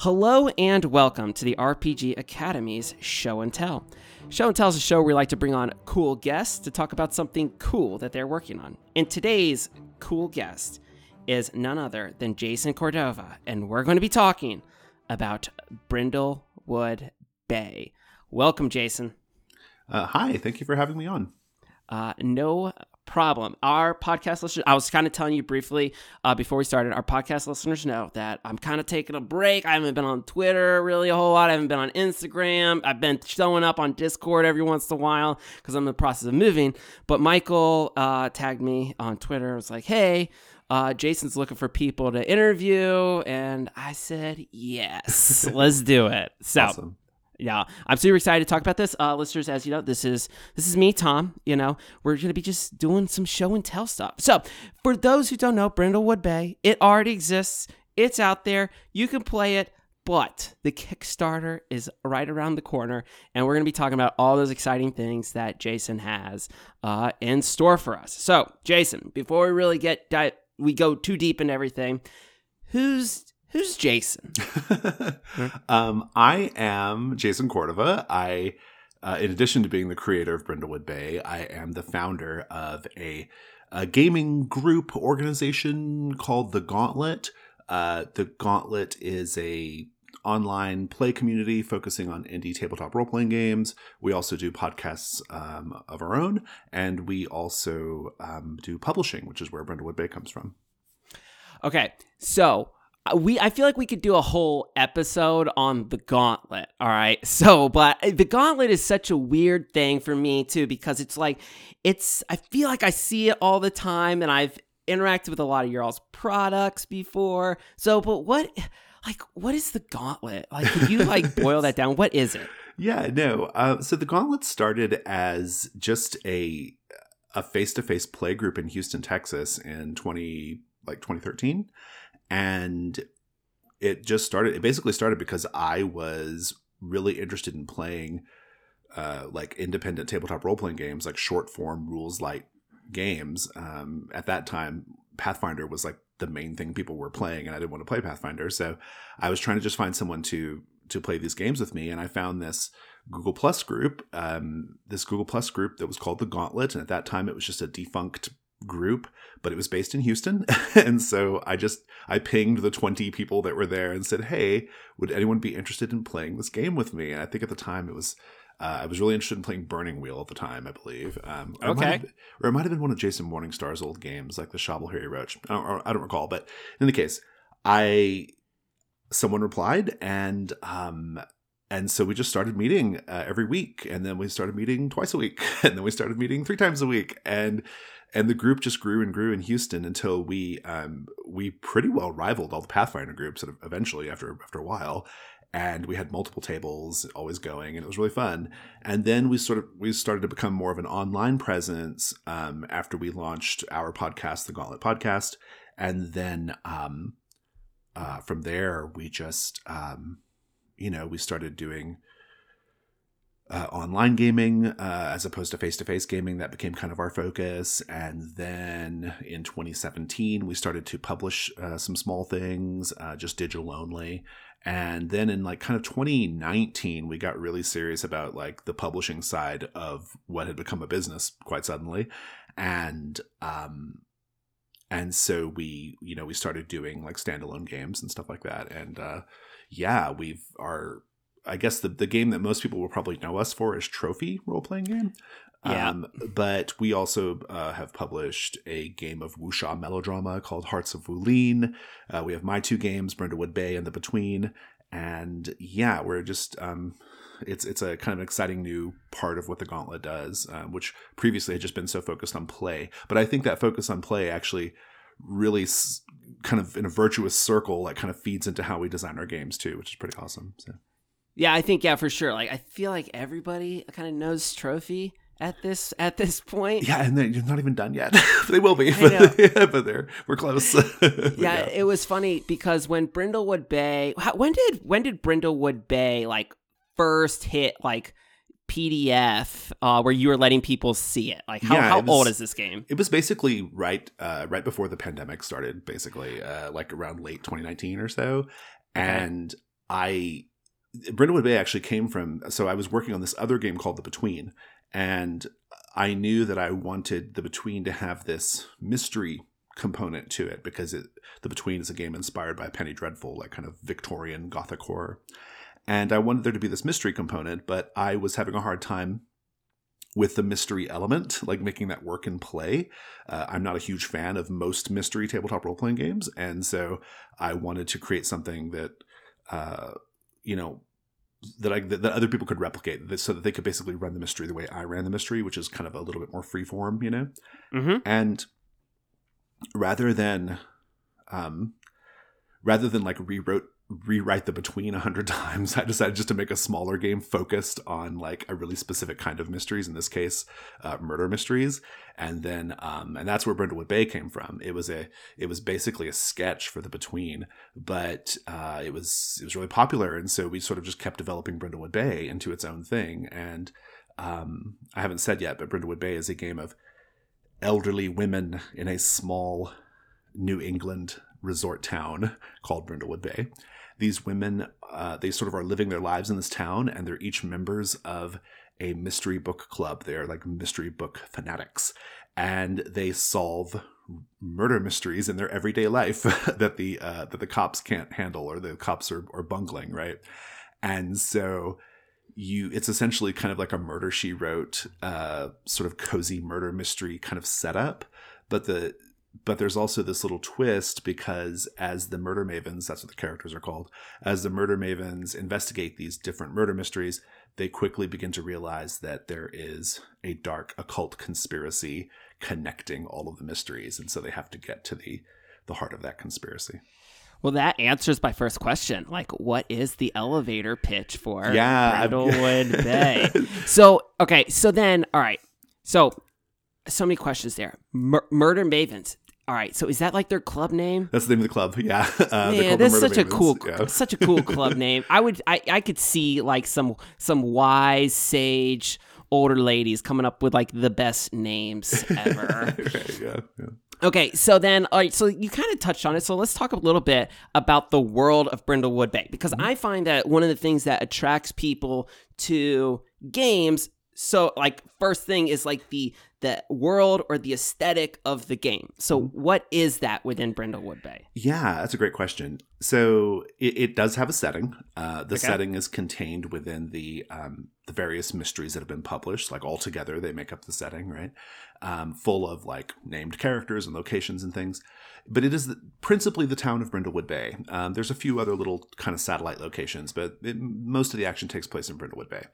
Hello and welcome to the RPG Academy's Show and Tell. Show and Tell is a show where we like to bring on cool guests to talk about something cool that they're working on. And today's cool guest is none other than Jason Cordova, and we're going to be talking about Brindlewood Bay. Welcome, Jason. Uh, hi, thank you for having me on. Uh, no problem. Our podcast listeners, I was kind of telling you briefly uh, before we started, our podcast listeners know that I'm kind of taking a break. I haven't been on Twitter really a whole lot. I haven't been on Instagram. I've been showing up on Discord every once in a while because I'm in the process of moving. But Michael uh, tagged me on Twitter. It was like, hey, uh, Jason's looking for people to interview. And I said, yes, let's do it. So. Awesome. Yeah, I'm super excited to talk about this, uh, listeners. As you know, this is this is me, Tom. You know, we're gonna be just doing some show and tell stuff. So, for those who don't know, Brindlewood Bay, it already exists. It's out there. You can play it, but the Kickstarter is right around the corner, and we're gonna be talking about all those exciting things that Jason has uh, in store for us. So, Jason, before we really get di- we go too deep into everything, who's Who's Jason? um, I am Jason Cordova. I, uh, in addition to being the creator of Brindlewood Bay, I am the founder of a, a gaming group organization called The Gauntlet. Uh, the Gauntlet is a online play community focusing on indie tabletop role playing games. We also do podcasts um, of our own, and we also um, do publishing, which is where Brindlewood Bay comes from. Okay, so we I feel like we could do a whole episode on the gauntlet. All right. So, but the gauntlet is such a weird thing for me too because it's like it's I feel like I see it all the time and I've interacted with a lot of y'all's products before. So, but what like what is the gauntlet? Like could you like boil that down? What is it? Yeah, no. Uh, so the gauntlet started as just a a face-to-face play group in Houston, Texas in 20 like 2013 and it just started it basically started because i was really interested in playing uh, like independent tabletop role-playing games like short form rules light games. Um, at that time pathfinder was like the main thing people were playing and i didn't want to play pathfinder. So i was trying to just find someone to to play these games with me and i found this google plus group um, this google plus group that was called the gauntlet and at that time it was just a defunct group, but it was based in Houston. and so I just I pinged the 20 people that were there and said, "Hey, would anyone be interested in playing this game with me?" And I think at the time it was uh, I was really interested in playing Burning Wheel at the time, I believe. Um, okay. It have, or it might have been one of Jason Morningstar's old games, like the Shab-al-Hiri Roach. I don't, I don't recall, but in the case, I someone replied, and um, and so we just started meeting uh, every week, and then we started meeting twice a week, and then we started meeting three times a week, and and the group just grew and grew in Houston until we um, we pretty well rivaled all the Pathfinder groups eventually after after a while. And we had multiple tables always going and it was really fun. And then we sort of we started to become more of an online presence um, after we launched our podcast the gauntlet podcast. And then um, uh, from there we just um, you know we started doing uh, online gaming uh, as opposed to face to face gaming. That became kind of our focus. And then in 2017, we started to publish uh, some small things, uh, just digital only. And then in like kind of 2019, we got really serious about like the publishing side of what had become a business quite suddenly. And, um, and so we, you know, we started doing like standalone games and stuff like that. And, uh, yeah, we've, our, I guess the, the game that most people will probably know us for is Trophy role playing game. Yeah. Um, but we also uh, have published a game of wuxia melodrama called Hearts of Wulin. Uh, we have my two games, Brindlewood Bay and The Between. And yeah, we're just um, it's it's a kind of an exciting new part of what the Gauntlet does, um, which previously had just been so focused on play. But I think that focus on play actually really s- kind of in a virtuous circle, that kind of feeds into how we design our games too, which is pretty awesome. So. Yeah, I think yeah for sure. Like I feel like everybody kind of knows Trophy at this at this point. Yeah, and they're not even done yet. they will be, but, yeah, but they're we're close. yeah, yeah, it was funny because when Brindlewood Bay, when did when did Brindlewood Bay like first hit like PDF uh, where you were letting people see it? Like how, yeah, how was, old is this game? It was basically right uh, right before the pandemic started, basically uh, like around late 2019 or so, and I Brindlewood Bay actually came from. So I was working on this other game called The Between, and I knew that I wanted The Between to have this mystery component to it because it, The Between is a game inspired by Penny Dreadful, like kind of Victorian Gothic horror. And I wanted there to be this mystery component, but I was having a hard time with the mystery element, like making that work in play. Uh, I'm not a huge fan of most mystery tabletop role playing games, and so I wanted to create something that, uh, you know, that I that, other people could replicate, so that they could basically run the mystery the way I ran the mystery, which is kind of a little bit more freeform, you know. Mm-hmm. And rather than, um, rather than like rewrote rewrite the between a hundred times. I decided just to make a smaller game focused on like a really specific kind of mysteries. In this case, uh, murder mysteries, and then um, and that's where Brindlewood Bay came from. It was a it was basically a sketch for the between, but uh, it was it was really popular, and so we sort of just kept developing Brindlewood Bay into its own thing. And um, I haven't said yet, but Brindlewood Bay is a game of elderly women in a small New England resort town called Brindlewood Bay these women uh, they sort of are living their lives in this town and they're each members of a mystery book club. They're like mystery book fanatics and they solve murder mysteries in their everyday life that the uh, that the cops can't handle or the cops are, are bungling right? And so you it's essentially kind of like a murder she wrote uh, sort of cozy murder mystery kind of setup but the but there's also this little twist because as the murder mavens that's what the characters are called as the murder mavens investigate these different murder mysteries they quickly begin to realize that there is a dark occult conspiracy connecting all of the mysteries and so they have to get to the the heart of that conspiracy well, that answers my first question. Like, what is the elevator pitch for yeah, Brindlewood Bay? So, okay, so then, all right, so so many questions there. Mur- Murder Mavens. All right, so is that like their club name? That's the name of the club. Yeah, uh, yeah. That's such Mavens. a cool, yeah. such a cool club name. I would, I, I could see like some some wise sage older ladies coming up with like the best names ever. right, yeah, yeah. Okay, so then, all right, so you kind of touched on it. So let's talk a little bit about the world of Brindlewood Bay because mm-hmm. I find that one of the things that attracts people to games. So, like, first thing is like the the world or the aesthetic of the game. So, mm-hmm. what is that within Brindlewood Bay? Yeah, that's a great question. So, it, it does have a setting. Uh, the okay. setting is contained within the um, the various mysteries that have been published. Like all together, they make up the setting, right? Um, full of like named characters and locations and things. But it is the, principally the town of Brindlewood Bay. Um, there's a few other little kind of satellite locations, but it, most of the action takes place in Brindlewood Bay.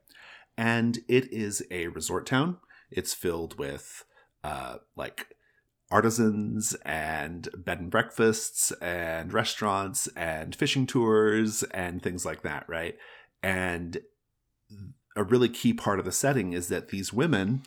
And it is a resort town it's filled with uh, like artisans and bed and breakfasts and restaurants and fishing tours and things like that, right? And a really key part of the setting is that these women,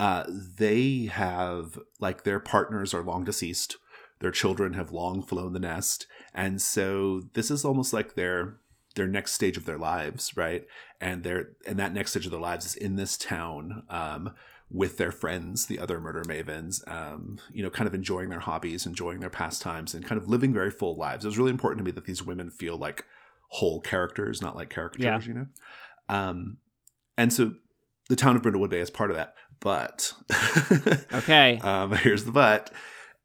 uh, they have like their partners are long deceased, their children have long flown the nest, and so this is almost like their their next stage of their lives, right? And their and that next stage of their lives is in this town um, with their friends, the other murder mavens. Um, you know, kind of enjoying their hobbies, enjoying their pastimes, and kind of living very full lives. It was really important to me that these women feel like whole characters, not like caricatures. Yeah. You know, um, and so the town of Brindlewood Bay is part of that. But okay, um, here's the but.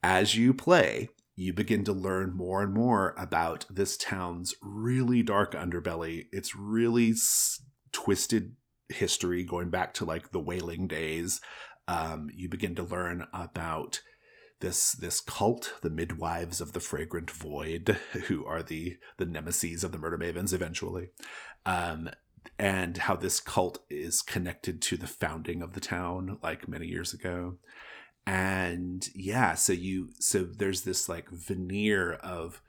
As you play, you begin to learn more and more about this town's really dark underbelly. It's really s- twisted history going back to like the whaling days. Um, you begin to learn about this this cult, the midwives of the fragrant void, who are the the nemesis of the murder mavens eventually, um, and how this cult is connected to the founding of the town, like many years ago and yeah so you so there's this like veneer of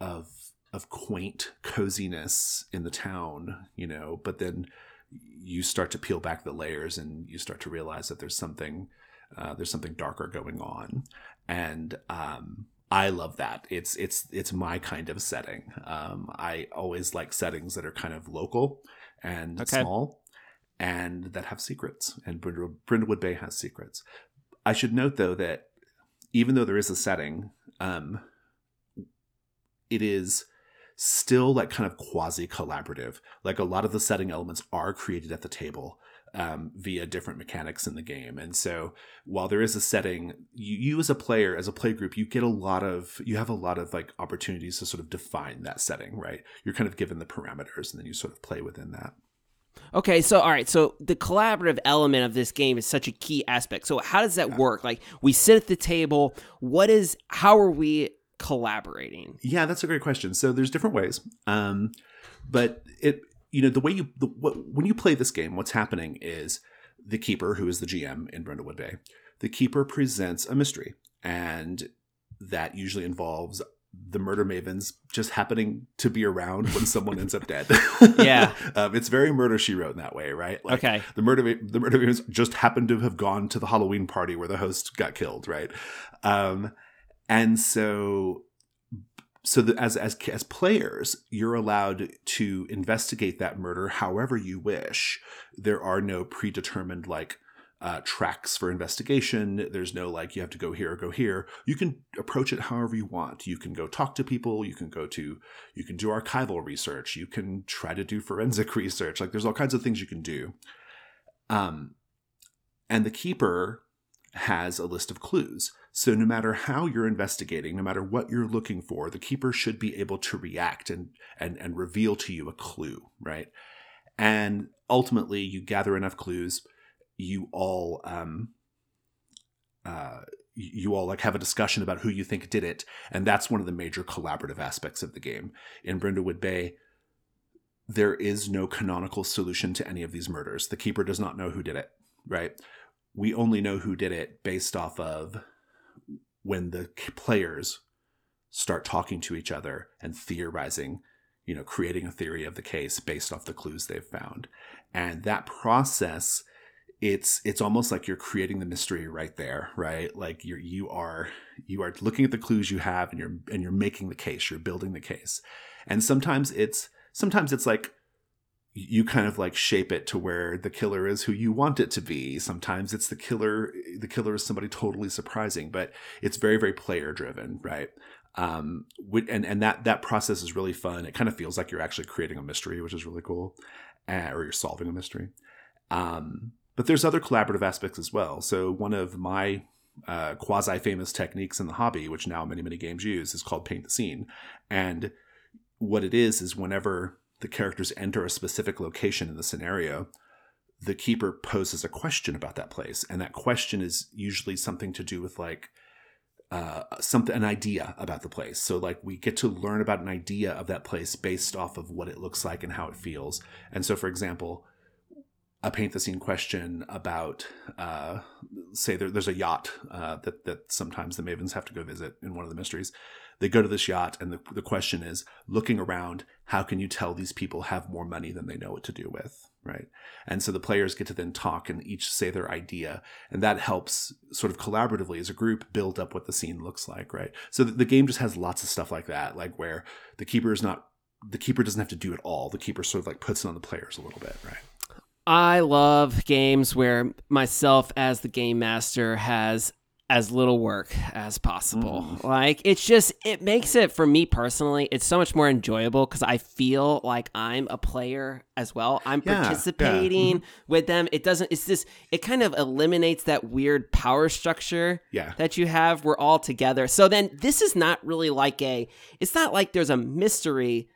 of of quaint coziness in the town you know but then you start to peel back the layers and you start to realize that there's something uh, there's something darker going on and um I love that. It's it's it's my kind of setting. Um, I always like settings that are kind of local and okay. small, and that have secrets. And Brindlewood Bay has secrets. I should note though that even though there is a setting, um, it is still like kind of quasi collaborative. Like a lot of the setting elements are created at the table um, via different mechanics in the game. And so while there is a setting, you, you as a player, as a play group, you get a lot of, you have a lot of like opportunities to sort of define that setting, right? You're kind of given the parameters and then you sort of play within that. Okay, so all right, so the collaborative element of this game is such a key aspect. So how does that work? Like we sit at the table, what is how are we collaborating? Yeah, that's a great question. So there's different ways. Um but it you know the way you the, what, when you play this game what's happening is the keeper who is the gm in brindlewood bay the keeper presents a mystery and that usually involves the murder mavens just happening to be around when someone ends up dead. Yeah, um, it's very murder she wrote in that way, right? Like okay, the murder the murder mavens just happened to have gone to the Halloween party where the host got killed, right? Um, and so so that as as as players you're allowed to investigate that murder however you wish there are no predetermined like uh, tracks for investigation. There's no like you have to go here or go here. You can approach it however you want. You can go talk to people. You can go to you can do archival research. You can try to do forensic research. Like there's all kinds of things you can do. Um and the keeper has a list of clues. So no matter how you're investigating, no matter what you're looking for, the keeper should be able to react and and and reveal to you a clue, right? And ultimately, you gather enough clues, you all um, uh, you all like have a discussion about who you think did it, and that's one of the major collaborative aspects of the game. In Brindlewood Bay, there is no canonical solution to any of these murders. The keeper does not know who did it, right? we only know who did it based off of when the players start talking to each other and theorizing, you know, creating a theory of the case based off the clues they've found. And that process it's it's almost like you're creating the mystery right there, right? Like you're you are you are looking at the clues you have and you're and you're making the case, you're building the case. And sometimes it's sometimes it's like you kind of like shape it to where the killer is who you want it to be. Sometimes it's the killer. The killer is somebody totally surprising, but it's very very player driven, right? Um, and and that that process is really fun. It kind of feels like you're actually creating a mystery, which is really cool, uh, or you're solving a mystery. Um, but there's other collaborative aspects as well. So one of my uh, quasi famous techniques in the hobby, which now many many games use, is called paint the scene, and what it is is whenever the characters enter a specific location in the scenario, the keeper poses a question about that place, and that question is usually something to do with like uh, something, an idea about the place. So like we get to learn about an idea of that place based off of what it looks like and how it feels. And so, for example, a paint the scene question about uh, say there, there's a yacht uh, that that sometimes the mavens have to go visit in one of the mysteries they go to this yacht, and the, the question is looking around, how can you tell these people have more money than they know what to do with? Right. And so the players get to then talk and each say their idea. And that helps sort of collaboratively as a group build up what the scene looks like. Right. So the, the game just has lots of stuff like that, like where the keeper is not, the keeper doesn't have to do it all. The keeper sort of like puts it on the players a little bit. Right. I love games where myself as the game master has as little work as possible. Mm. Like it's just it makes it for me personally, it's so much more enjoyable cuz I feel like I'm a player as well. I'm yeah, participating yeah. Mm-hmm. with them. It doesn't it's just it kind of eliminates that weird power structure yeah. that you have. We're all together. So then this is not really like a it's not like there's a mystery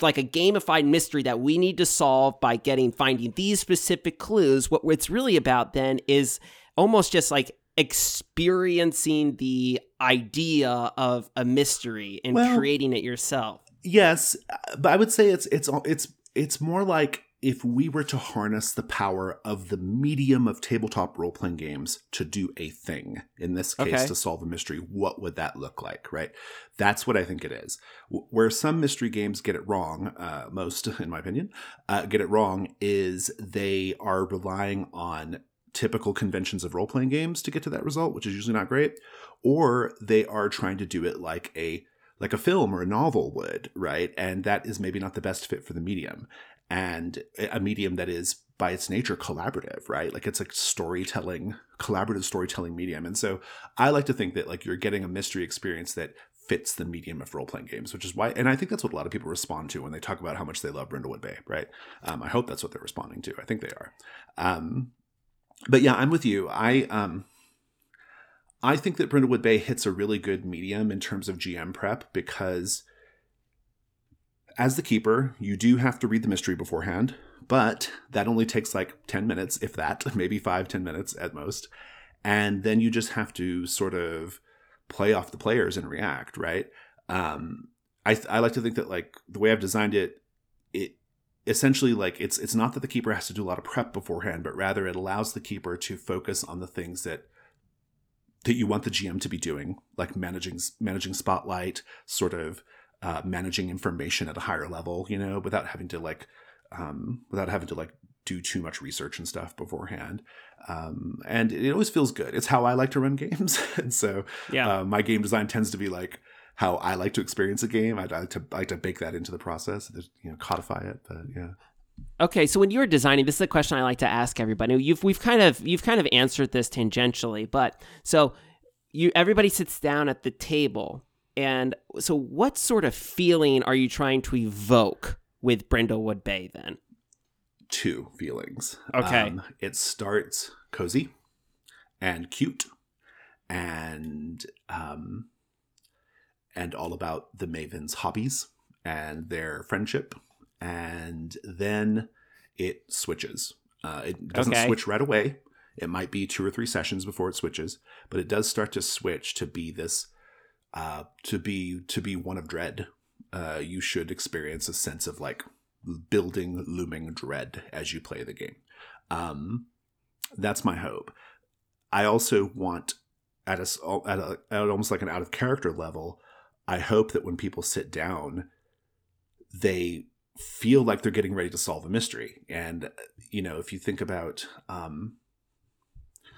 like a gamified mystery that we need to solve by getting finding these specific clues. What it's really about then is almost just like experiencing the idea of a mystery and well, creating it yourself. Yes, but I would say it's it's it's it's more like if we were to harness the power of the medium of tabletop role playing games to do a thing, in this case okay. to solve a mystery, what would that look like, right? That's what I think it is. Where some mystery games get it wrong, uh, most, in my opinion, uh, get it wrong, is they are relying on typical conventions of role playing games to get to that result, which is usually not great, or they are trying to do it like a like a film or a novel would, right? And that is maybe not the best fit for the medium. And a medium that is by its nature collaborative, right? Like it's a storytelling, collaborative storytelling medium. And so I like to think that like you're getting a mystery experience that fits the medium of role playing games, which is why, and I think that's what a lot of people respond to when they talk about how much they love Brindlewood Bay, right? Um, I hope that's what they're responding to. I think they are. Um, but yeah, I'm with you. I um, I think that Brindlewood Bay hits a really good medium in terms of GM prep because as the keeper, you do have to read the mystery beforehand, but that only takes like 10 minutes, if that, maybe five, 10 minutes at most. And then you just have to sort of play off the players and react, right? Um, I, I like to think that like the way I've designed it, it essentially like it's it's not that the keeper has to do a lot of prep beforehand, but rather it allows the keeper to focus on the things that that you want the GM to be doing, like managing managing spotlight, sort of uh, managing information at a higher level, you know, without having to like um, without having to like do too much research and stuff beforehand. Um, and it always feels good. It's how I like to run games, and so Yeah. uh, my game design tends to be like how I like to experience a game. I'd like to I like to bake that into the process, you know, codify it. But yeah. Okay, so when you were designing, this is a question I like to ask everybody. You've we've kind of you've kind of answered this tangentially, but so you everybody sits down at the table, and so what sort of feeling are you trying to evoke with Brindlewood Bay then? two feelings. Okay. Um, it starts cozy and cute and um and all about the Maven's hobbies and their friendship. And then it switches. Uh, it doesn't Okay. switch right away. It might be two or three sessions before it switches, but it does start to switch to be this uh to be to be one of dread. Uh you should experience a sense of like building looming dread as you play the game. Um, that's my hope. I also want at a, at a at almost like an out of character level. I hope that when people sit down, they feel like they're getting ready to solve a mystery. And you know, if you think about um,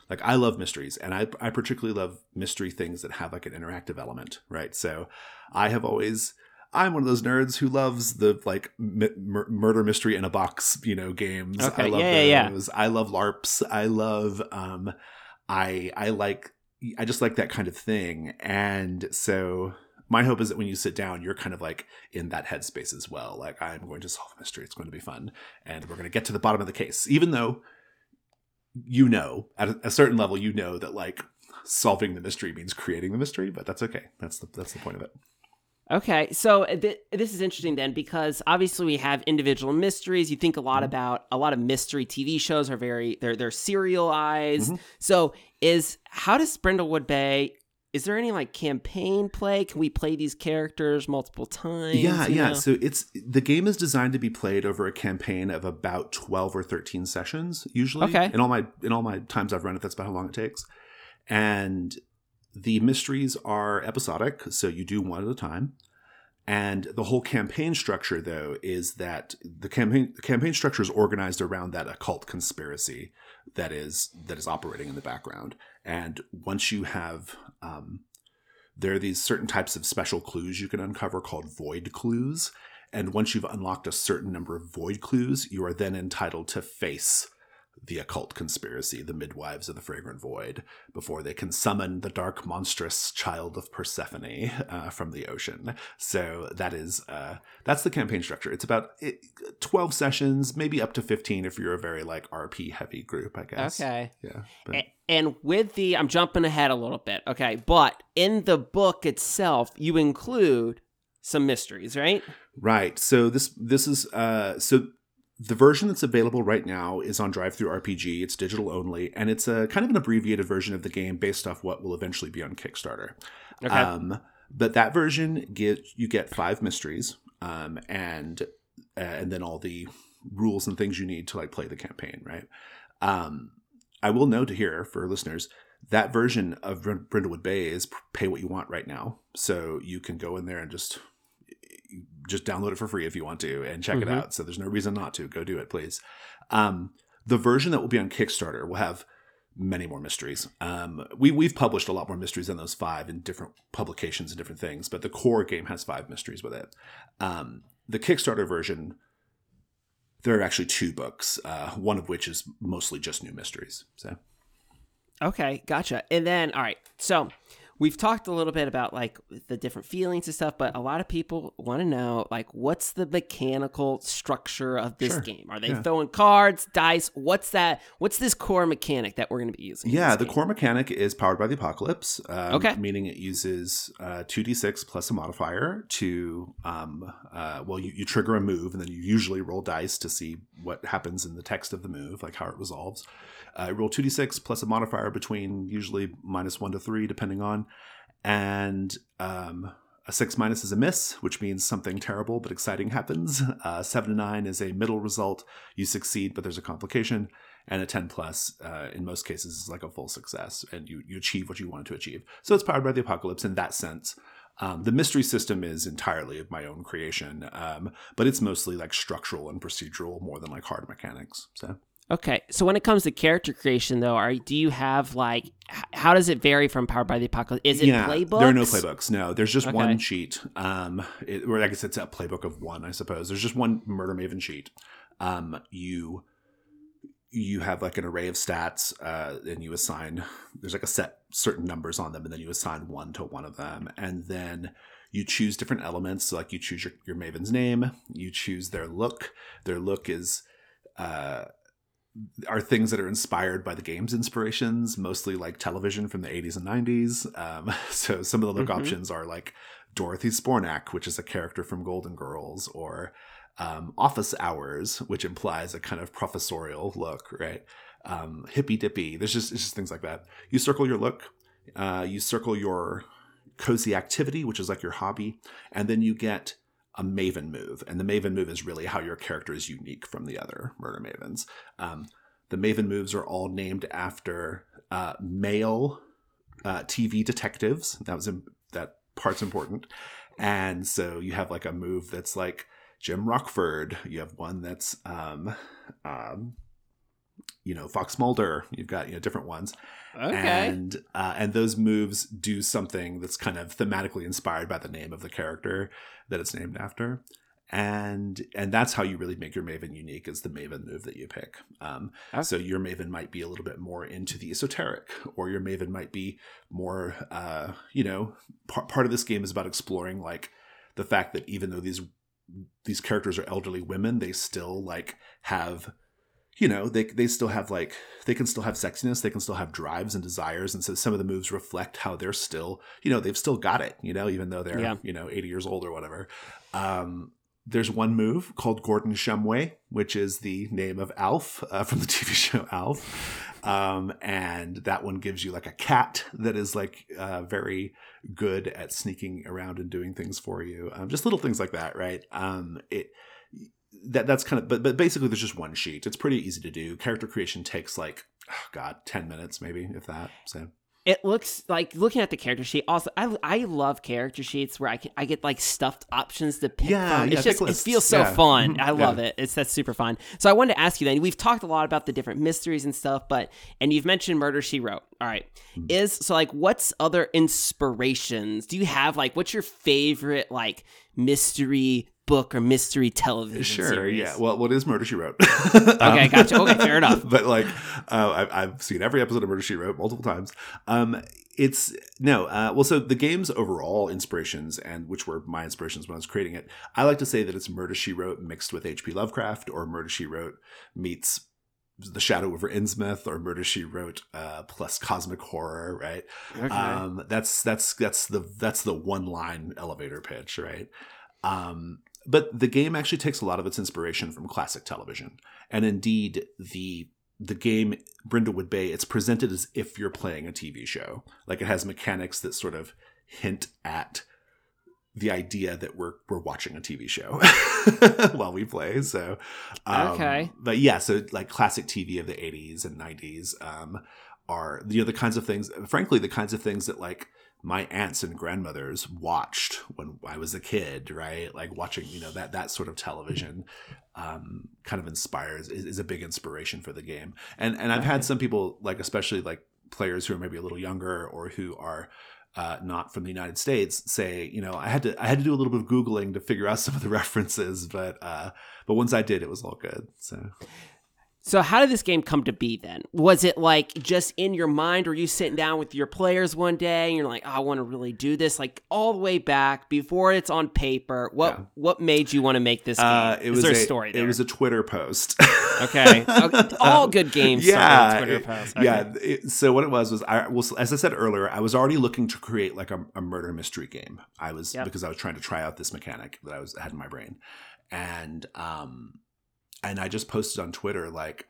like I love mysteries, and I I particularly love mystery things that have like an interactive element, right? So I have always I'm one of those nerds who loves the like m- murder mystery in a box, you know, games. Okay, I love yeah, yeah, yeah. I love LARPs. I love um I I like I just like that kind of thing. And so my hope is that when you sit down, you're kind of like in that headspace as well. Like I'm going to solve a mystery. It's going to be fun, and we're going to get to the bottom of the case. Even though you know at a, certain level, you know that like solving the mystery means creating the mystery, but that's okay. That's the that's the point of it. Okay, so th- this is interesting then because obviously we have individual mysteries. You think a lot about a lot of mystery TV shows are very they're they're serialized. Mhm. So is how does Brindlewood Bay? Is there any like campaign play? Can we play these characters multiple times? Yeah, yeah. know? So it's the game is designed to be played over a campaign of about twelve or thirteen sessions, usually. Okay. In all my in all my times I've run it, that's about how long it takes. And the mysteries are episodic, so you do one at a time. And the whole campaign structure, though, is that the campaign the campaign structure is organized around that occult conspiracy that is that is operating in the background. And once you have um, there are these certain types of special clues you can uncover called void clues. And once you've unlocked a certain number of void clues, you are then entitled to face the occult conspiracy, the midwives of the fragrant void, before they can summon the dark, monstrous child of Persephone uh, from the ocean. So that is uh, that's the campaign structure. It's about it, twelve sessions, maybe up to fifteen if you're a very like RP heavy group, I guess. Okay. Yeah. But, And with the, I'm jumping ahead a little bit, okay, but in the book itself, you include some mysteries, right? Right. So this this is uh so the version that's available right now is on DriveThruRPG. It's digital only, and it's a kind of an abbreviated version of the game based off what will eventually be on Kickstarter. Okay. Um, but that version get you get five mysteries, um, and uh, and then all the rules and things you need to like play the campaign. Right. Um, I will note here for listeners that version of Brindlewood Bay is pay what you want right now, so you can go in there and just just download it for free if you want to and check Mhm. it out. So there's no reason not to. Go do it, please. Um, the version that will be on Kickstarter will have many more mysteries. Um, we we've published a lot more mysteries than those five in different publications and different things, but the core game has five mysteries with it. Um, the Kickstarter version, there are actually two books, uh, one of which is mostly just new mysteries. So Okay, gotcha. And then, all right, so we've talked a little bit about like the different feelings and stuff, but a lot of people want to know like what's the mechanical structure of this Sure. game? Are they Yeah. throwing cards, dice? What's that? What's this core mechanic that we're going to be using? Yeah, the game? core mechanic is powered by the apocalypse. Um, Okay. Meaning it uses uh, 2d6 plus a modifier to, um, uh, well, you, you trigger a move and then you usually roll dice to see what happens in the text of the move, like how it resolves. Uh, roll 2d6 plus a modifier between usually minus 1 to 3, depending on. And um, a 6 minus is a miss, which means something terrible but exciting happens. Uh, 7 to 9 is a middle result. You succeed, but there's a complication and a 10 plus uh, in most cases is like a full success and you, you achieve what you wanted to achieve so it's powered by the apocalypse in that sense um, the mystery system is entirely of my own creation um, but it's mostly like structural and procedural more than like hard mechanics so Okay, so when it comes to character creation, though, are do you have like how does it vary from Powered by the Apocalypse? Is it playbooks? there are no playbooks? no there's just Okay. one sheet um, it, or i guess it's a playbook of one i suppose. There's just one murder maven sheet um, you you have like an array of stats uh, and you assign there's like a set certain numbers on them and then you assign one to one of them. And then you choose different elements. So like you choose your, your maven's name. You choose their look. Their look is uh, are things that are inspired by the game's inspirations mostly like television from the 80s and 90s um, so some of the look Mhm. options are like Dorothy Zbornak which is a character from golden girls or um, office hours, which implies a kind of professorial look, right? Um, hippy dippy. There's just it's just things like that. You circle your look, uh, you circle your cozy activity, which is like your hobby, and then you get a maven move. And the maven move is really how your character is unique from the other murder mavens. Um, the maven moves are all named after uh, male uh, TV detectives. That was im- that part's important. And so you have like a move that's like Jim Rockford. You have one that's, um, um, you know, Fox Mulder. You've got you know different ones, Okay. and uh, and those moves do something that's kind of thematically inspired by the name of the character that it's named after, and and that's how you really make your Maven unique is the Maven move that you pick. Um, Okay. So your Maven might be a little bit more into the esoteric, or your Maven might be more, uh, you know, part part of this game is about exploring like the fact that even though these these characters are elderly women, they still like have you know they they still have like they can still have sexiness they can still have drives and desires and so some of the moves reflect how they're still you know they've still got it you know even though they're Yeah. you know 80 years old or whatever um there's one move called Gordon Shumway, which is the name of Alf uh, from the TV show Alf. Um, and that one gives you like a cat that is like uh, very good at sneaking around and doing things for you. Um, just little things like that, right? Um, it that that's kind of but but basically there's just one sheet. It's pretty easy to do. Character creation takes like oh god, ten minutes maybe if that. So It looks like looking at the character sheet. Also, I I love character sheets where I can I get like stuffed options to pick Yeah, from. yeah, It's just pick it feels so Yeah. fun. Mhm. I love it. It's that's super fun. So I wanted to ask you then. We've talked a lot about the different mysteries and stuff, but and you've mentioned Murder She Wrote. All right, Mm-hmm. is so like what's other inspirations? Do you have like what's your favorite like mystery book or mystery television Sure. series? Yeah. Well, what is Murder She Wrote? Okay, gotcha. Okay, fair enough. But like, uh, I, I've seen every episode of Murder She Wrote multiple times. Um, it's no. Uh, well, so the game's overall inspirations, and which were my inspirations when I was creating it, I like to say that it's Murder She Wrote mixed with H.P. Lovecraft, or Murder She Wrote meets the Shadow over Innsmouth, or Murder She Wrote uh, plus cosmic horror. Right. Okay. Um, that's that's that's the that's the one line elevator pitch, right? Um, but the game actually takes a lot of its inspiration from classic television, and indeed the the game Brindlewood Bay it's presented as if you're playing a TV show. Like it has mechanics that sort of hint at the idea that we're we're watching a TV show while we play. So, um, Okay. but yeah, so like classic TV of the '80s and '90s um, are you know the kinds of things. Frankly, the kinds of things that like my aunts and grandmothers watched when I was a kid, right? Like watching, you know, that that sort of television um, kind of inspires is, is a big inspiration for the game. And and I've had some people like, especially like players who are maybe a little younger or who are uh, not from the United States, say, you know, I had to I had to do a little bit of googling to figure out some of the references, but uh, but once I did, it was all good. So So how did this game come to be then? Was it like just in your mind? Or were you sitting down with your players one day and you're like, oh, I want to really do this? Like all the way back before it's on paper. What Yeah. what made you want to make this game? Uh, it Is was there a story there? It was a Twitter post. okay. okay. All good games. yeah, Twitter. Okay. yeah. it- so what it was was I was as I said earlier, I was already looking to create like a, a murder mystery game. I was Yep. because I was trying to try out this mechanic that I was had in my brain, and um, and I just posted on Twitter like,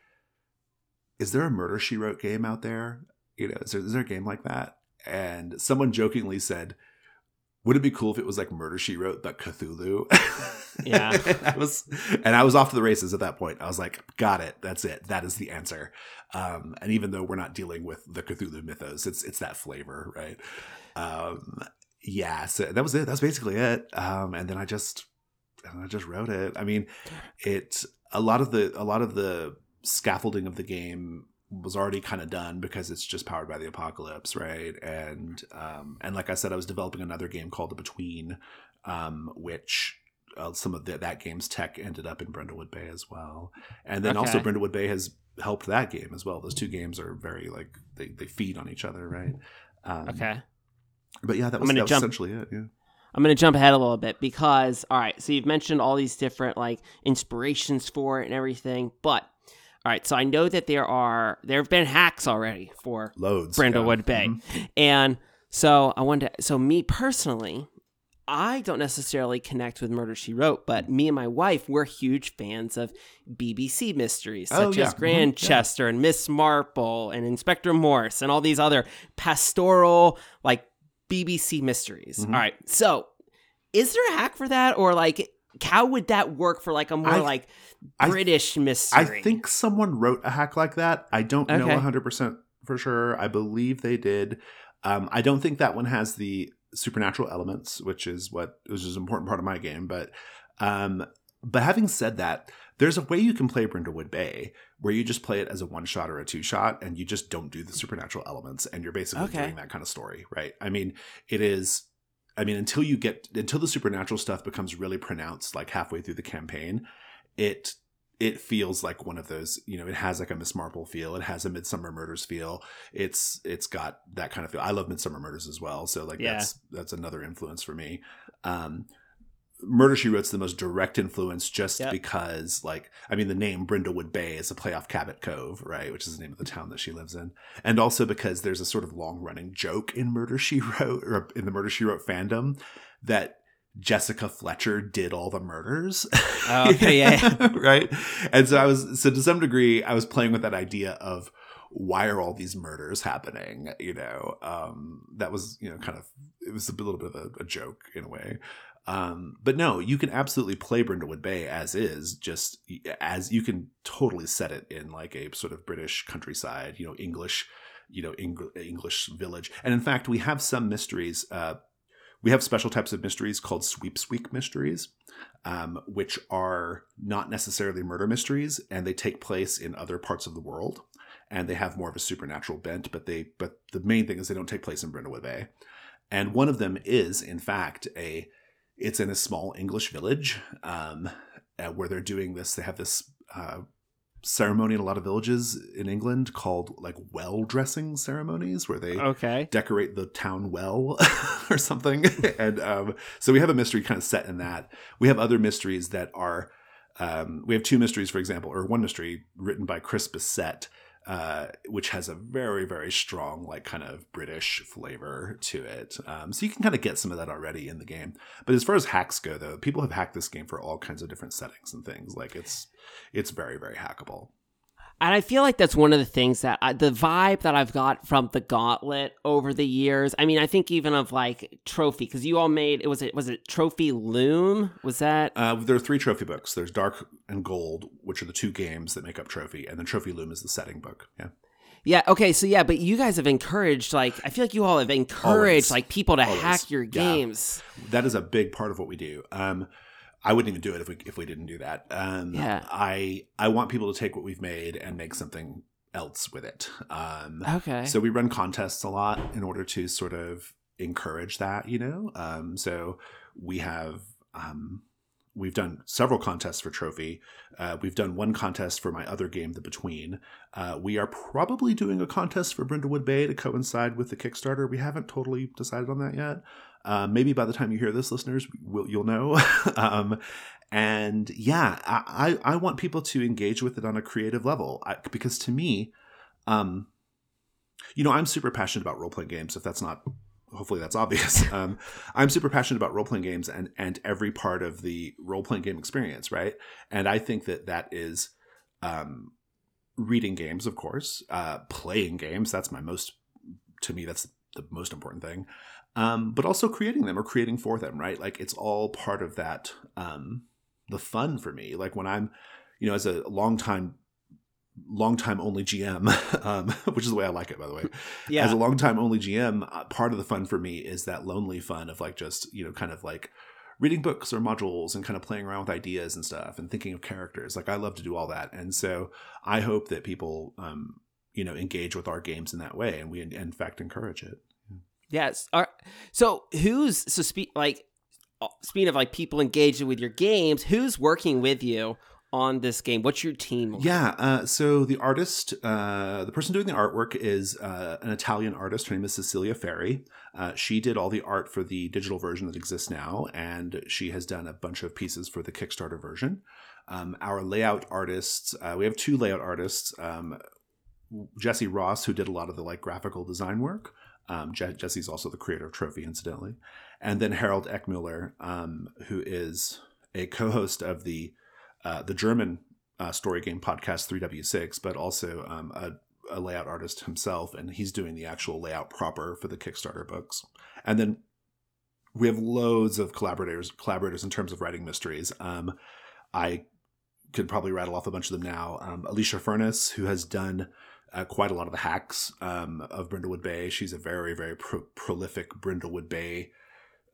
is there a Murder She Wrote game out there? You know, is there, is there a game like that? And someone jokingly said. Would it be cool if it was like Murder She Wrote but Cthulhu? Yeah. and I was and I was off to the races at that point. I was like, got it. That's it. That is the answer. Um, and even though we're not dealing with the Cthulhu mythos, it's it's that flavor, right? Um, yeah. So that was it. That's basically it. Um, and then I just and I just wrote it. I mean, it a lot of the a lot of the scaffolding of the game was already kind of done because it's just powered by the apocalypse, right? And um, and like I said, I was developing another game called The Between, um, which uh, some of the, that game's tech ended up in Brindlewood Bay as well. And then also Okay. Brindlewood Bay has helped that game as well. Those two games are very like they, they feed on each other, right? Um, Okay. But yeah, that was, that was essentially it. Yeah. I'm going to jump ahead a little bit because, all right, so you've mentioned all these different like inspirations for it and everything, but all right, so I know that there are there have been hacks already for Loads. Brindlewood yeah. Bay, Mhm. and so I wanted to, so me personally, I don't necessarily connect with Murder She Wrote, but me and my wife we're huge fans of BBC mysteries Oh, such yeah. as. Grantchester and Miss Marple and Inspector Morse and all these other pastoral like BBC mysteries. Mhm. All right, so is there a hack for that, or like how would that work for like a more I- like I- British mystery? I think someone wrote a hack like that. I don't know 100% for sure. I believe they did. Um, I don't think that one has the supernatural elements, which is what which is an important part of my game. But um, but having said that, there's a way you can play Brindlewood Bay where you just play it as a one shot or a two shot, and you just don't do the supernatural elements, and you're basically Okay. doing that kind of story, right? I mean, it is. I mean, until you get until the supernatural stuff becomes really pronounced, like halfway through the campaign, it it feels like one of those you know it has like a miss marple feel it has a Midsomer Murders feel it's it's got that kind of feel i love Midsomer Murders as well so like Yeah. that's that's another influence for me um murder she wrote's the most direct influence just Yep. because like i mean the name brindlewood bay is a play off cabot cove right which is the name of the town that she lives in and also because there's a sort of long running joke in murder she wrote or in the murder she wrote fandom that Jessica Fletcher did all the murders. Oh, okay, yeah, right. And so I was, so to some degree, I was playing with that idea of why are all these murders happening? You know, um, that was, you know, kind of, it was a little bit of a, a joke in a way. Um, but no, you can absolutely play Brindlewood Bay as is, just as you can totally set it in like a sort of British countryside, you know, English, you know, Eng- English village. And in fact, we have some mysteries, uh, we have special types of mysteries called sweepsweep mysteries, um, which are not necessarily murder mysteries, and they take place in other parts of the world, and they have more of a supernatural bent. But they, but the main thing is they don't take place in Brindlewood Bay, and one of them is, in fact, a, it's in a small English village, um, where they're doing this. They have this. Uh, ceremony in a lot of villages in England called like well dressing ceremonies where they okay. decorate the town well or something. and um, so we have a mystery kind of set in that. We have other mysteries that are, um, we have two mysteries, for example, or one mystery written by Chris Bissette, uh, which has a very, very strong, like kind of British flavor to it. Um, so you can kind of get some of that already in the game. But as far as hacks go, though, people have hacked this game for all kinds of different settings and things. Like it's, it's very, very hackable. And I feel like that's one of the things that I, the vibe that I've got from the Gauntlet over the years. I mean, I think even of like Trophy because you all made it was it was it Trophy Loom was that Uh, there are three trophy books. There's Dark and Gold, which are the two games that make up Trophy, and then Trophy Loom is the setting book. Yeah, yeah okay so yeah but you guys have encouraged like I feel like you all have encouraged Always. like people to Always. hack your Yeah. games. that is a big part of what we do. Um, I wouldn't even do it if we if we didn't do that. Um, Yeah. I I want people to take what we've made and make something else with it. Um, Okay. So we run contests a lot in order to sort of encourage that, you know. Um, so we have um, we've done several contests for trophy. Uh, we've done one contest for my other game, The Between. Uh, we are probably doing a contest for Brindlewood Bay to coincide with the Kickstarter. We haven't totally decided on that yet. Uh, maybe by the time you hear this, listeners, will you'll know. um, and yeah, I, I want people to engage with it on a creative level I, because to me, um, you know, I'm super passionate about role playing games. If that's not hopefully that's obvious. Um, I'm super passionate about role playing games and and every part of the role playing game experience, right? And I think that that is um, reading games, of course, uh, playing games. That's my most to me. That's the most important thing. Um, but also creating them or creating for them, right? Like it's all part of that. Um, the fun for me, like when I'm, you know, as a long time long time only GM, um, which is the way I like it, by the way. Yeah. As a long time only GM, uh, part of the fun for me is that lonely fun of like just, you know, kind of like reading books or modules and kind of playing around with ideas and stuff and thinking of characters. Like I love to do all that. And so I hope that people, um, you know, engage with our games in that way. And we, in fact, encourage it. Yes. So who's, so speak like, uh, speaking of like people engaging with your games, who's working with you on this game? What's your team? Like? Yeah, uh, so the artist, uh, the person doing the artwork is uh, an Italian artist. Her name is Cecilia Ferri. Uh, she did all the art for the digital version that exists now, and she has done a bunch of pieces for the Kickstarter version. Um, our layout artists, uh, we have two layout artists. Um, Jesse Ross, who did a lot of the like graphical design work. Um, Je- Jesse's also the creator of Trophy, incidentally, and then Harald Eckmüller, um, who is a co-host of the uh, the German uh, story game podcast 3W6, but also um, a, a, layout artist himself, and he's doing the actual layout proper for the Kickstarter books. And then we have loads of collaborators collaborators in terms of writing mysteries. Um, I could probably rattle off a bunch of them now. Um, Alicia Furness, who has done uh, quite a lot of the hacks um, of Brindlewood Bay. She's a very, very pro- prolific Brindlewood Bay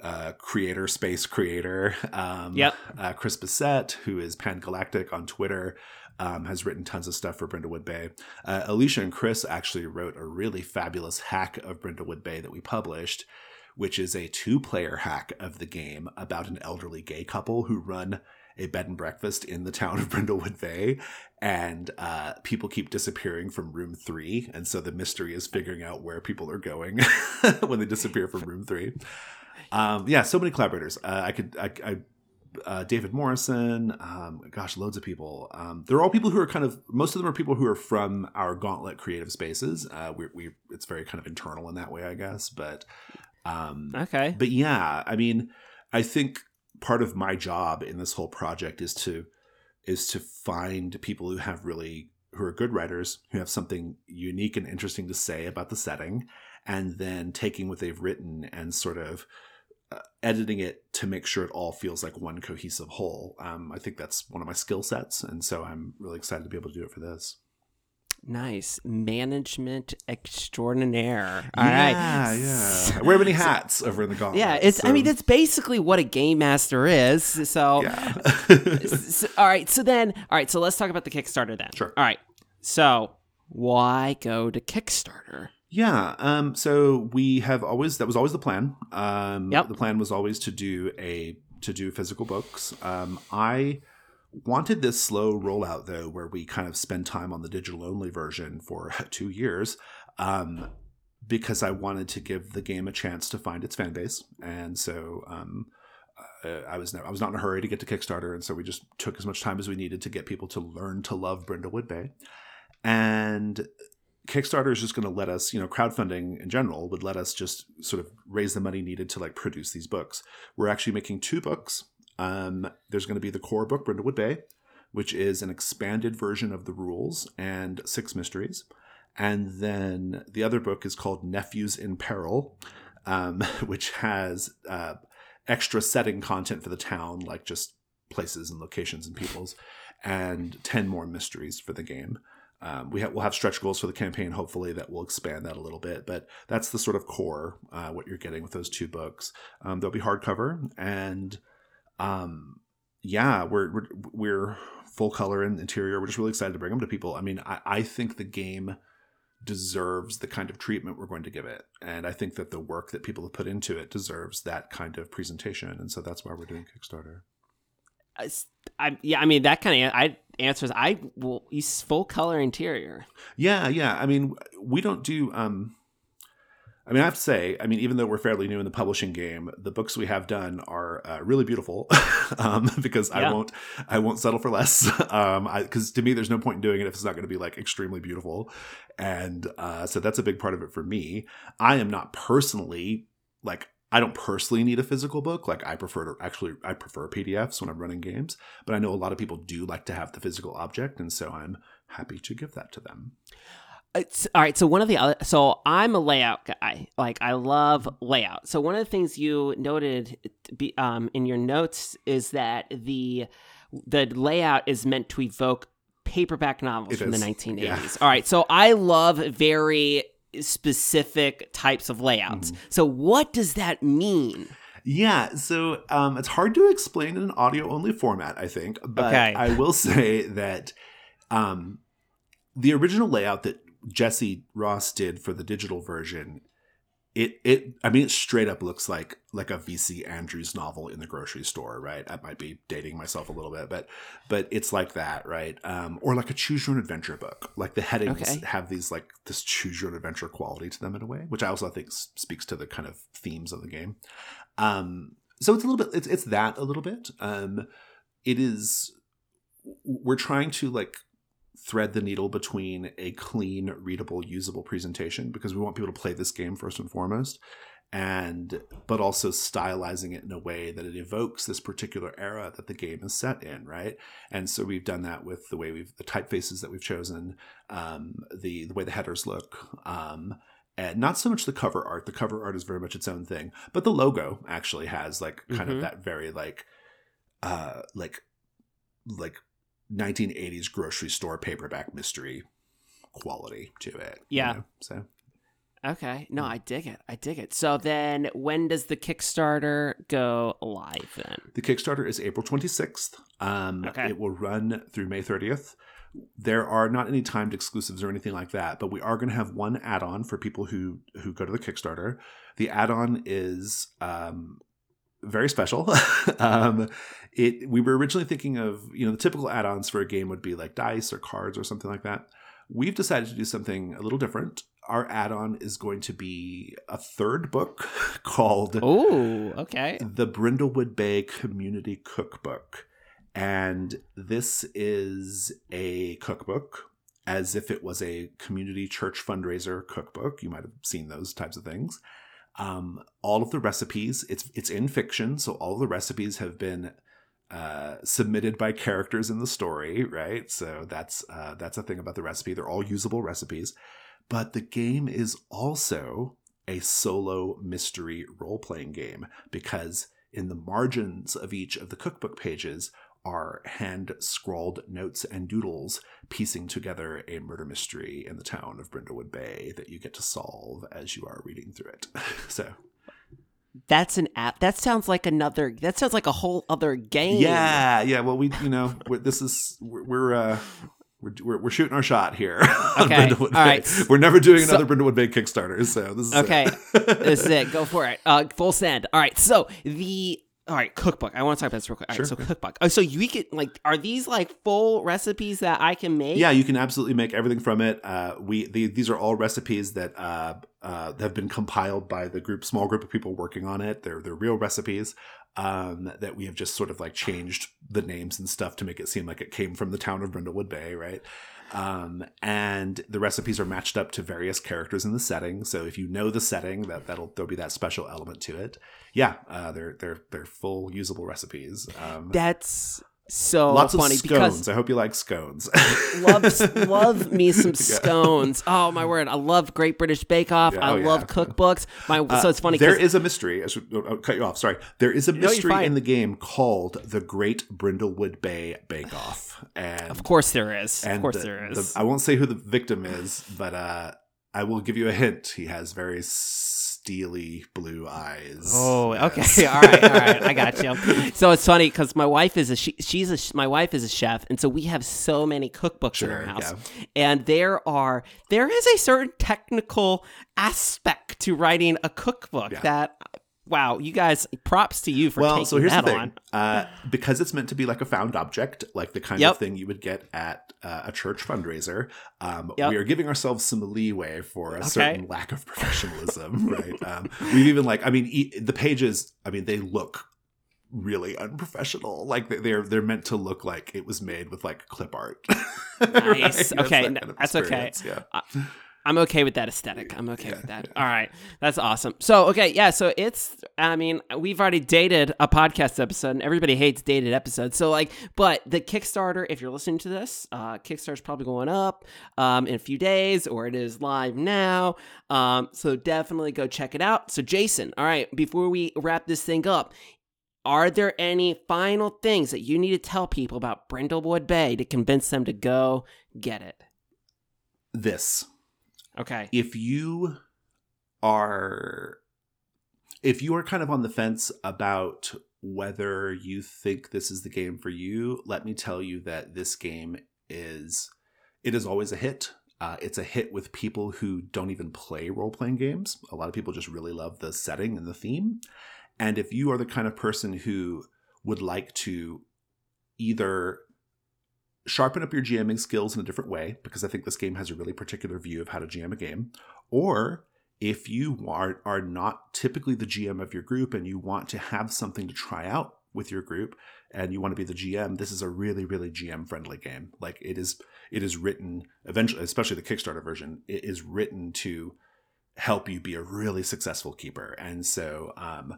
uh, creator, space creator. Um, yep. Uh, Chris Bissette, who is Pan Galactic on Twitter, um, has written tons of stuff for Brindlewood Bay. Uh, Alicia and Chris actually wrote a really fabulous hack of Brindlewood Bay that we published, which is a two player hack of the game about an elderly gay couple who run a bed and breakfast in the town of Brindlewood Bay, and uh, people keep disappearing from room three, and so the mystery is figuring out where people are going when they disappear from room three. Um, yeah, so many collaborators. Uh, I could, I, I uh, David Morrison, um, gosh, loads of people. Um, they're all people who are kind of most of them are people who are from our Gauntlet creative spaces. Uh, we, we it's very kind of internal in that way, I guess. But um, okay, but yeah, I mean, I think part of my job in this whole project is to is to find people who have really who are good writers who have something unique and interesting to say about the setting and then taking what they've written and sort of uh, editing it to make sure it all feels like one cohesive whole. Um, I think that's one of my skill sets, and so I'm really excited to be able to do it for this. Nice management extraordinaire. All yeah, right. yeah. Wear many hats over in the gauntlet. Yeah, it's. So. I mean, that's basically what a game master is. So, yeah. so, all right. So then, all right. So let's talk about the Kickstarter then. Sure. All right. So why go to Kickstarter? Yeah. Um, so we have always that was always the plan. Um, yep. The plan was always to do a to do physical books. Um, I wanted this slow rollout though, where we kind of spend time on the digital only version for two years. Um, because I wanted to give the game a chance to find its fan base, and so um, uh, I was I was not in a hurry to get to Kickstarter, and so we just took as much time as we needed to get people to learn to love Brindlewood Bay. And Kickstarter is just going to let us, you know, crowdfunding in general would let us just sort of raise the money needed to like produce these books. We're actually making two books. Um, there's going to be the core book, Brindlewood Bay, which is an expanded version of the rules and six mysteries. And then the other book is called Nephews in Peril, um, which has uh, extra setting content for the town, like just places and locations and peoples, and 10 more mysteries for the game. Um, we we'll have stretch goals for the campaign, hopefully, that will expand that a little bit. But that's the sort of core, uh, what you're getting with those two books. Um, they'll be hardcover. And um, yeah, we're, we're, we're full color and interior. We're just really excited to bring them to people. I mean, I, I think the game deserves the kind of treatment we're going to give it. And I think that the work that people have put into it deserves that kind of presentation. And so that's why we're doing Kickstarter. I, I, yeah, I mean that kind of I answers. I will use full color interior. Yeah, yeah. I mean, we don't do. um I mean, I have to say, I mean, even though we're fairly new in the publishing game, the books we have done are uh, really beautiful. um, because Yeah. I won't, I won't settle for less. um, because to me, there's no point in doing it if it's not going to be like extremely beautiful, and uh, so that's a big part of it for me. I am not personally like. I don't personally need a physical book. Like I prefer to actually, I prefer PDFs when I'm running games. But I know a lot of people do like to have the physical object, and so I'm happy to give that to them. It's, all right. So one of the other, so I'm a layout guy. Like I love layout. So one of the things you noted be, um, in your notes is that the the layout is meant to evoke paperback novels It from is, the 1980s. yeah. All right. So I love very specific types of layouts. Mm-hmm. So what does that mean? Yeah, so um, it's hard to explain in an audio only format, I think. But Okay. I will say that um, the original layout that Jesse Ross did for the digital version, it it I mean it straight up looks like like a VC Andrews novel in the grocery store, right? I might be dating myself a little bit, but but it's like that, right? Um, or like a choose your own adventure book. Like the headings Okay. have these like this choose your own adventure quality to them in a way, which I also think speaks to the kind of themes of the game. Um, so it's a little bit it's it's that a little bit. Um, it is we're trying to like thread the needle between a clean, readable, usable presentation because we want people to play this game first and foremost, and but also stylizing it in a way that it evokes this particular era that the game is set in, right? And so we've done that with the way we've the typefaces that we've chosen, um, the the way the headers look, um, and not so much the cover art. The cover art is very much its own thing, but the logo actually has like kind Mhm. of that very like, uh, like, like 1980s grocery store paperback mystery quality to it. you Yeah. know? So Okay. No, I dig it. I dig it. So then when does the Kickstarter go live then? the Kickstarter is April 26th. Um, Okay. It will run through May 30th. There are not any timed exclusives or anything like that, but we are going to have one add-on for people who who go to the Kickstarter. The add-on is um, very special. um, it we were originally thinking of you know the typical add-ons for a game would be like dice or cards or something like that. We've decided to do something a little different. Our add-on is going to be a third book called Oh, okay. the Brindlewood Bay Community Cookbook. And this is a cookbook as if it was a community church fundraiser cookbook. You might have seen those types of things. Um, all of the recipes, it's it's in fiction, so all of the recipes have been uh, submitted by characters in the story, right? So that's uh, that's a thing about the recipe. They're all usable recipes, but the game is also a solo mystery role playing game because in the margins of each of the cookbook pages are hand scrawled notes and doodles piecing together a murder mystery in the town of Brindlewood Bay that you get to solve as you are reading through it. so, That's an app. That sounds like another. That sounds like a whole other game. yeah, yeah. Well, we, you know, this is we're we're, uh, we're we're we're shooting our shot here. Okay, all right. We're never doing So- another Brindlewood Bay Kickstarter, so this is. Okay. this is it. Go for it. Uh, full send. All right. So the. All right, cookbook. I want to talk about this real quick. All right, Sure. so cookbook. Oh, so you can like, are these like full recipes that I can make? Yeah, you can absolutely make everything from it. Uh, we the, these are all recipes that uh, uh, have been compiled by the group, small group of people working on it. They're they're real recipes um, that we have just sort of like changed the names and stuff to make it seem like it came from the town of Brindlewood Bay, right? Um, and the recipes are matched up to various characters in the setting. So if you know the setting, that that'll there'll be that special element to it. Yeah, uh, they're they're they're full usable recipes. Um, That's so lots of funny scones. because I hope you like scones. love love me some Yeah. scones. Oh my word! I love Great British Bake Off. Yeah, I oh, love yeah. cookbooks. My Uh, so it's funny. There is a mystery. I should I'll cut you off. Sorry. There is a mystery fine. in the game called the Great Brindlewood Bay Bake Off, and of course there is. Of course the- there the- I won't say who the victim is, but uh, I will give you a hint. He has very steely blue eyes. Oh, Yes. okay. all right, all right. I got you. So it's funny because my wife is a she, she's a my wife is a chef, and so we have so many cookbooks in our house, yeah. and there are there is a certain technical aspect to writing a cookbook Yeah. that wow, you guys, props to you for well, taking so here's that the thing. on. Uh, because it's meant to be like a found object, like the kind Yep. of thing you would get at uh, a church fundraiser, um, Yep. we are giving ourselves some leeway for a Okay. certain lack of professionalism, right? Um, we've even like, I mean, e- the pages, I mean, they look really unprofessional. Like they- they're they're meant to look like it was made with like clip art. Nice. That's Okay, that no, kind of that's okay. Yeah. I- I'm okay with that aesthetic. I'm okay with that. All right. That's awesome. So, okay, yeah, so it's I mean, we've already dated a podcast episode and everybody hates dated episodes. So like, but the Kickstarter, if you're listening to this, uh Kickstarter's probably going up um in a few days or it is live now. Um so definitely go check it out. So Jason, all right, before we wrap this thing up, are there any final things that you need to tell people about Brindlewood Bay to convince them to go get it? This Okay. if you are if you are kind of on the fence about whether you think this is the game for you let me tell you that this game is it is always a hit. Uh, it's a hit with people who don't even play role-playing games. A lot of people just really love the setting and the theme. And if you are the kind of person who would like to either sharpen up your GMing skills in a different way, because I think this game has a really particular view of how to GM a game, or if you are, are not typically the GM of your group and you want to have something to try out with your group and you want to be the GM, this is a really, really GM friendly game. Like it is it is written eventually, especially the Kickstarter version, it is written to help you be a really successful keeper. And so um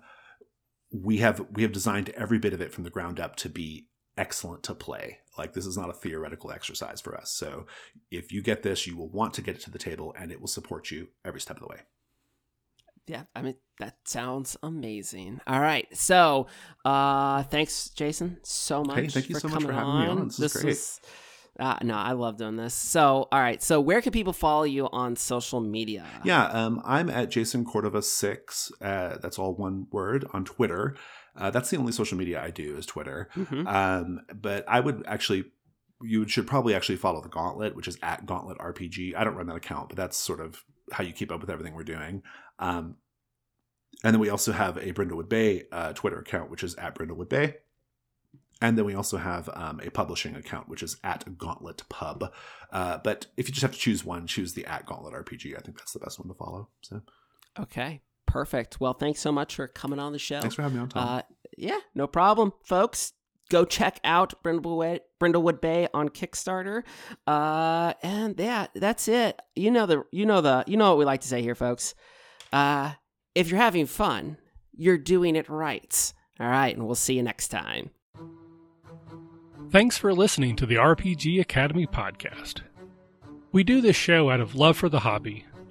we have we have designed every bit of it from the ground up to be excellent to play. Like this is not a theoretical exercise for us. So if you get this, you will want to get it to the table and it will support you every step of the way. Yeah, I mean that sounds amazing. All right, so uh, thanks, Jason, so much. Hey, thank you for so much for coming having me on. This is great. uh, no, I love doing this. So, all right, so where can people follow you on social media? Yeah, um, I'm at Jason Cordova six. Uh, that's all one word on Twitter. Uh, that's the only social media I do is Twitter. Mhm. Um, but I would actually, you should probably actually follow the Gauntlet, which is at Gauntlet RPG. I don't run that account, but that's sort of how you keep up with everything we're doing. Um, and then we also have a Brindlewood Bay uh, Twitter account, which is at Brindlewood Bay. And then we also have um, a publishing account, which is at Gauntlet Pub. Uh, but if you just have to choose one, choose the at Gauntlet RPG. I think that's the best one to follow. So Okay, perfect. Well, thanks so much for coming on the show. thanks for having me on, Tom. Uh, yeah, no problem, folks. Go check out Brindlewood, Brindlewood Bay on Kickstarter. Uh, and yeah, that's it. You know the you know the you know what we like to say here, folks. Uh, if you're having fun, you're doing it right. All right, and we'll see you next time. Thanks for listening to the RPG Academy podcast. We do this show out of love for the hobby